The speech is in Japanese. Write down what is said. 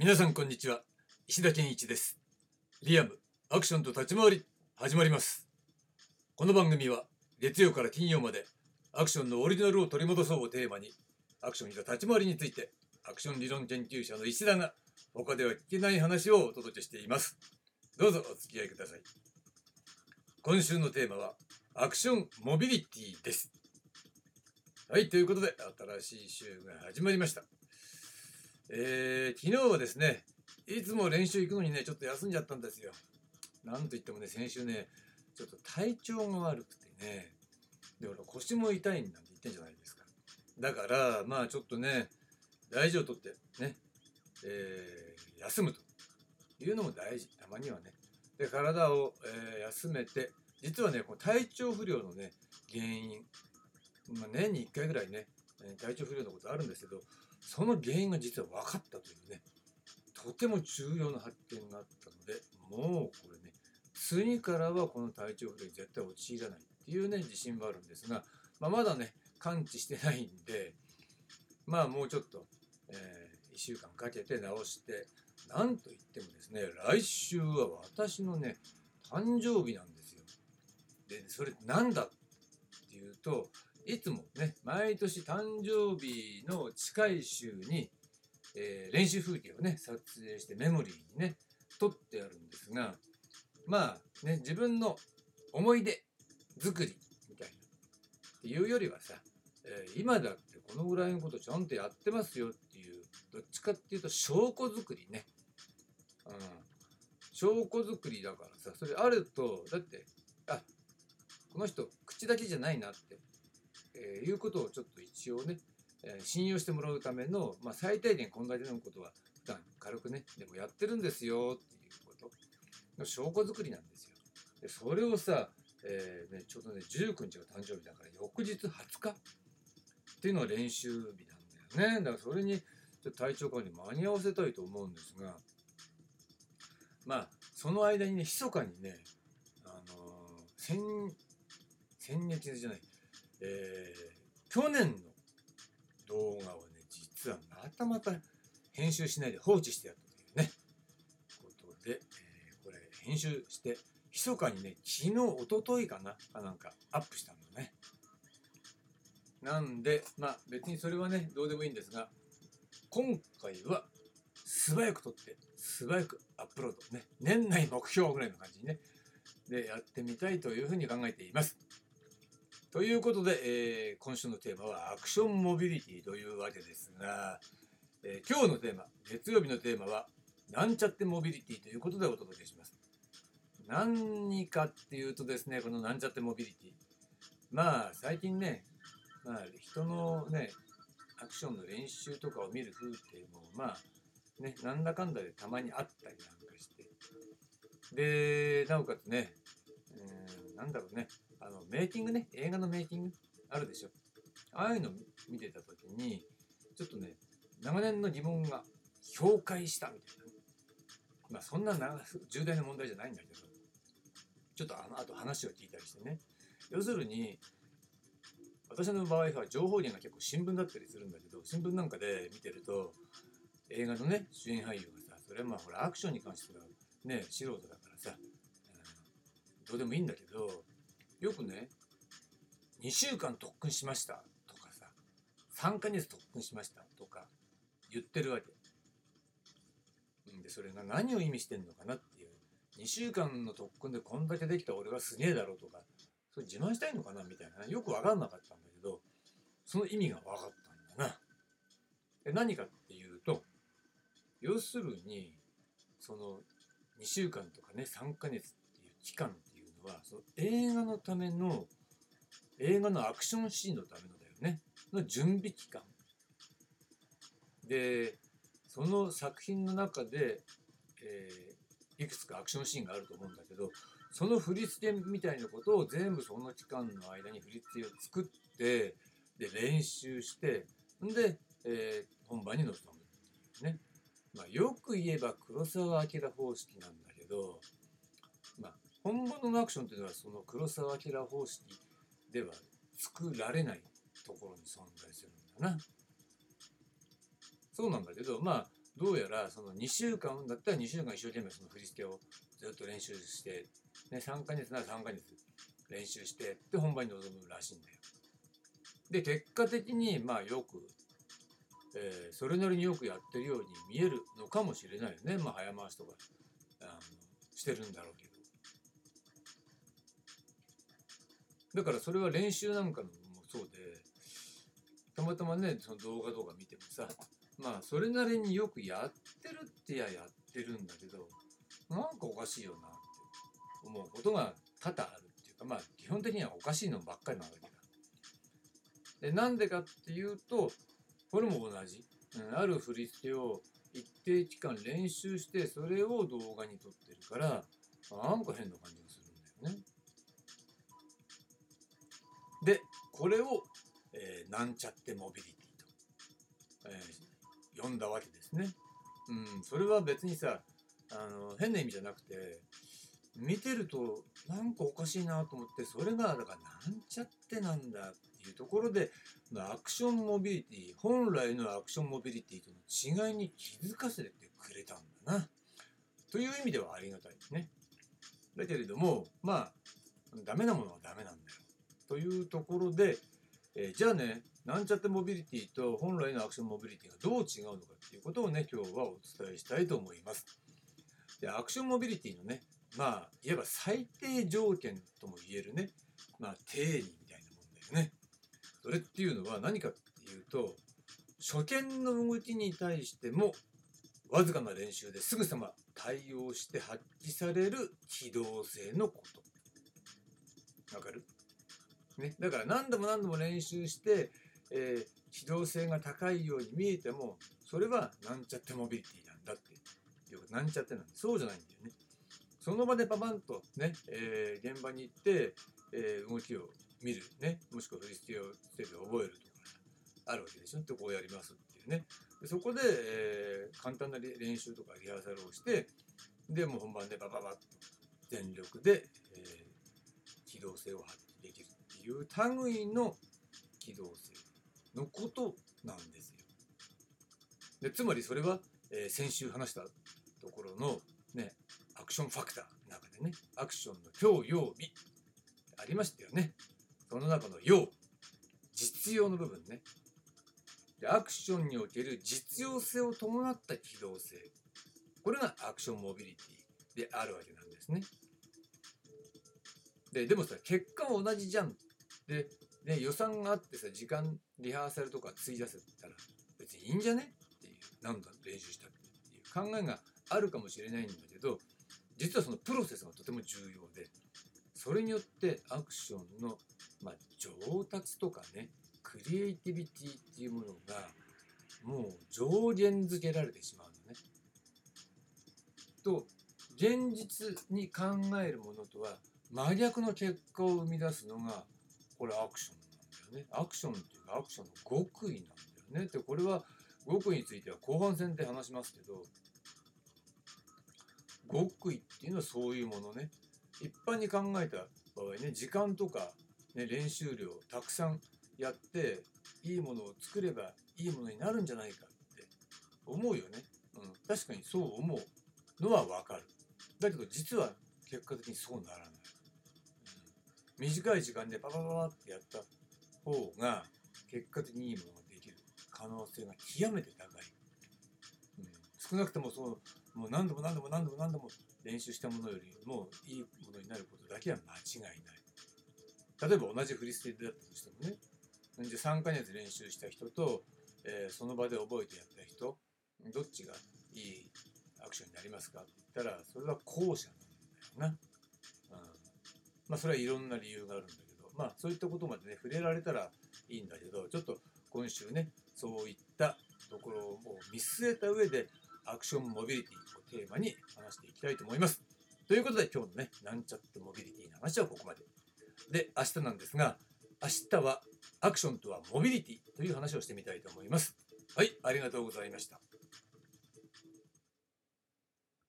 皆さんこんにちは。石田健一です。リアムアクションと立ち回り始まります。この番組は月曜から金曜までアクションのオリジナルを取り戻そうをテーマにアクションや立ち回りについてアクション理論研究者の石田が他では聞けない話をお届けしています。どうぞお付き合いください。今週のテーマはアクションモビリティです。はいということで新しい週が始まりました。えー、昨日はですね、いつも練習行くのにね、ちょっと休んじゃったんですよ。なんといってもね、先週ね、ちょっと体調が悪くてね、で、俺腰も痛いなんて言ってんじゃないですか。だから、まあちょっとね、大事をとってね、えー、休むというのも大事。たまにはね。で、体を、えー、休めて、実はね、この体調不良のね、原因、まあ、年に1回ぐらいね、体調不良のことあるんですけど、その原因が実は分かったというね、とても重要な発見があったので、もうこれね、次からはこの体調不良に絶対陥らないっていうね、自信はあるんですが、まあ、まだね、感知してないんで、まあもうちょっと、えー、1週間かけて治して、なんといってもですね、来週は私のね、誕生日なんですよ。で、それなんだっていうと、いつもね、毎年誕生日の近い週に、えー、練習風景をね、撮影してメモリーにね、撮ってあるんですが、まあね、自分の思い出作りみたいなっていうよりはさ、えー、今だってこのぐらいのことちゃんとやってますよっていう、どっちかっていうと証拠作りね。うん。証拠作りだからさ、それあると、だって、あ、この人口だけじゃないなってえー、いうことをちょっと一応ね、えー、信用してもらうための、まあ、最低限こんだけのことは普段軽くね、でもやってるんですよっていうことの証拠作りなんですよ。でそれをさ、えーね、ちょうどね、19日が誕生日だから翌日20日っていうのが練習日なんだよね。だからそれにちょっと体調管理間に合わせたいと思うんですが、まあ、その間にね、密かにね、あのー、先、先月じゃない、えー、去年の動画をね、実はまたまた編集しないで放置してやったというね、ことで、えー、これ編集して、密かにね、昨日、おとといかな、かなんかアップしたんだね。なんで、まあ別にそれはね、どうでもいいんですが、今回は素早く撮って、素早くアップロードね、年内目標ぐらいの感じにね、でやってみたいというふうに考えています。ということで、えー、今週のテーマはアクションモビリティというわけですが、えー、今日のテーマ、月曜日のテーマは、なんちゃってモビリティということでお届けします。何かっていうとですね、このなんちゃってモビリティ。まあ、最近ね、まあ、人のね、アクションの練習とかを見る風景も、まあ、ね、なんだかんだでたまにあったりなんかして。で、なおかつね、なんだろうね、あの、メイキングね、映画のメイキングあるでしょ。ああいうの見てた時に、ちょっとね、長年の疑問が評価したみたいな。まあそんな重大な問題じゃないんだけど、ちょっとあの後話を聞いたりしてね。要するに、私の場合は情報源が結構新聞だったりするんだけど、新聞なんかで見てると、映画のね、主演俳優がさ、それはまあほらアクションに関してはね、素人だか、どうでもいいんだけど、よくね、2週間特訓しましたとかさ、3ヶ月特訓しましたとか言ってるわけ。で、それが何を意味してんのかなっていう。2週間の特訓でこんだけできた俺はすげえだろうとか、それ自慢したいのかなみたいな。よくわかんなかったんだけど、その意味が分かったんだな。で何かっていうと、要するに、その2週間とかね、3ヶ月っていう期間ってはその映画のための映画のアクションシーンのためのだよね。の準備期間。でその作品の中で、えー、いくつかアクションシーンがあると思うんだけどその振り付けみたいなことを全部その期間の間に振り付けを作ってで練習してんで、えー、本番に臨む。ね、まあ、よく言えば黒澤明方式なんだけど本物のアクションっていうのはその黒澤明方式では作られないところに存在するんだな。そうなんだけど、まあ、どうやらその2週間だったら2週間一生懸命その振り付けをずっと練習して、ね、3ヶ月なら3ヶ月練習してで本番に臨むらしいんだよ。で結果的にまあよく、えーそれなりによくやってるように見えるのかもしれないよねまあ早回しとかあのしてるんだろうけど。だからそれは練習なんかのもそうでたまたまねその動画とか見てもさまあそれなりによくやってるってややってるんだけどなんかおかしいよなって思うことが多々あるっていうかまあ基本的にはおかしいのばっかりなわけだ。でなんでかっていうとこれも同じ、うん、ある振り付けを一定期間練習してそれを動画に撮ってるからなんか変な感じがでこれを、えーなんちゃってモビリティと、えー呼んだわけですね。うん、それは別にさあの変な意味じゃなくて見てるとなんかおかしいなと思ってそれがだからなんちゃってなんだっていうところでアクションモビリティ本来のアクションモビリティとの違いに気づかせてくれたんだな。という意味ではありがたいですね。だけれどもまあダメなものはダメなんだよ。というところで、えーじゃあねなんちゃってモビリティと本来のアクションモビリティがどう違うのかっていうことをね今日はお伝えしたいと思います。でアクションモビリティのねまあいわば最低条件とも言えるねまあ定義みたいなもんだよね。それっていうのは何かっていうと初見の動きに対してもわずかな練習ですぐさま対応して発揮される機動性のこと。わかる？ね、だから何度も何度も練習して、えー機動性が高いように見えてもそれはなんちゃってモビリティなんだっていう。なんちゃってなんだ。そうじゃないんだよね。その場でパパンとね、えー現場に行って、えー動きを見るね。もしくは振り付けを手で覚えるとかあるわけでしょ。ってこうやりますっていうね。でそこで、えー簡単な練習とかリハーサルをしてでもう本番でバババッと全力で、えー機動性を発揮できる。いう類の機動性のことなんですよ。でつまりそれは、えー先週話したところのねアクションファクターの中でねアクションの強要美ありましたよね。その中の要実用の部分ね。でアクションにおける実用性を伴った機動性これがアクションモビリティであるわけなんですね。ででもさ結果は同じじゃんっで、ね、予算があってさ時間リハーサルとか費やせたら別にいいんじゃねっていう何度練習したっていう考えがあるかもしれないんだけど実はそのプロセスがとても重要でそれによってアクションの、まあ、上達とかねクリエイティビティっていうものがもう上限づけられてしまうのね。と現実に考えるものとは真逆の結果を生み出すのがこれアクションなんだよね。アクションっていうかアクションの極意なんだよね。でこれは極意については後半戦で話しますけど極意っていうのはそういうものね。一般に考えた場合ね時間とか、ね、練習量たくさんやっていいものを作ればいいものになるんじゃないかって思うよね。うん、確かにそう思うのはわかる。だけど実は結果的にそうならない。短い時間でパパパパってやった方が結果的にいいものができる可能性が極めて高い。うん、少なくともそうもう何度も何度も何度も何度も練習したものよりもいいものになることだけは間違いない。例えば同じ振り付けだったとしてもね、じゃ3ヶ月練習した人と、えーその場で覚えてやった人、どっちがいいアクションになりますかって言ったら、それは後者なんだよな。まあそれはいろんな理由があるんだけど、まあそういったことまでね、触れられたらいいんだけど、ちょっと今週ね、そういったところを見据えた上で、アクションモビリティをテーマに話していきたいと思います。ということで今日のね、なんちゃってモビリティの話はここまで。で、明日なんですが、明日はアクションとはモビリティという話をしてみたいと思います。はい、ありがとうございました。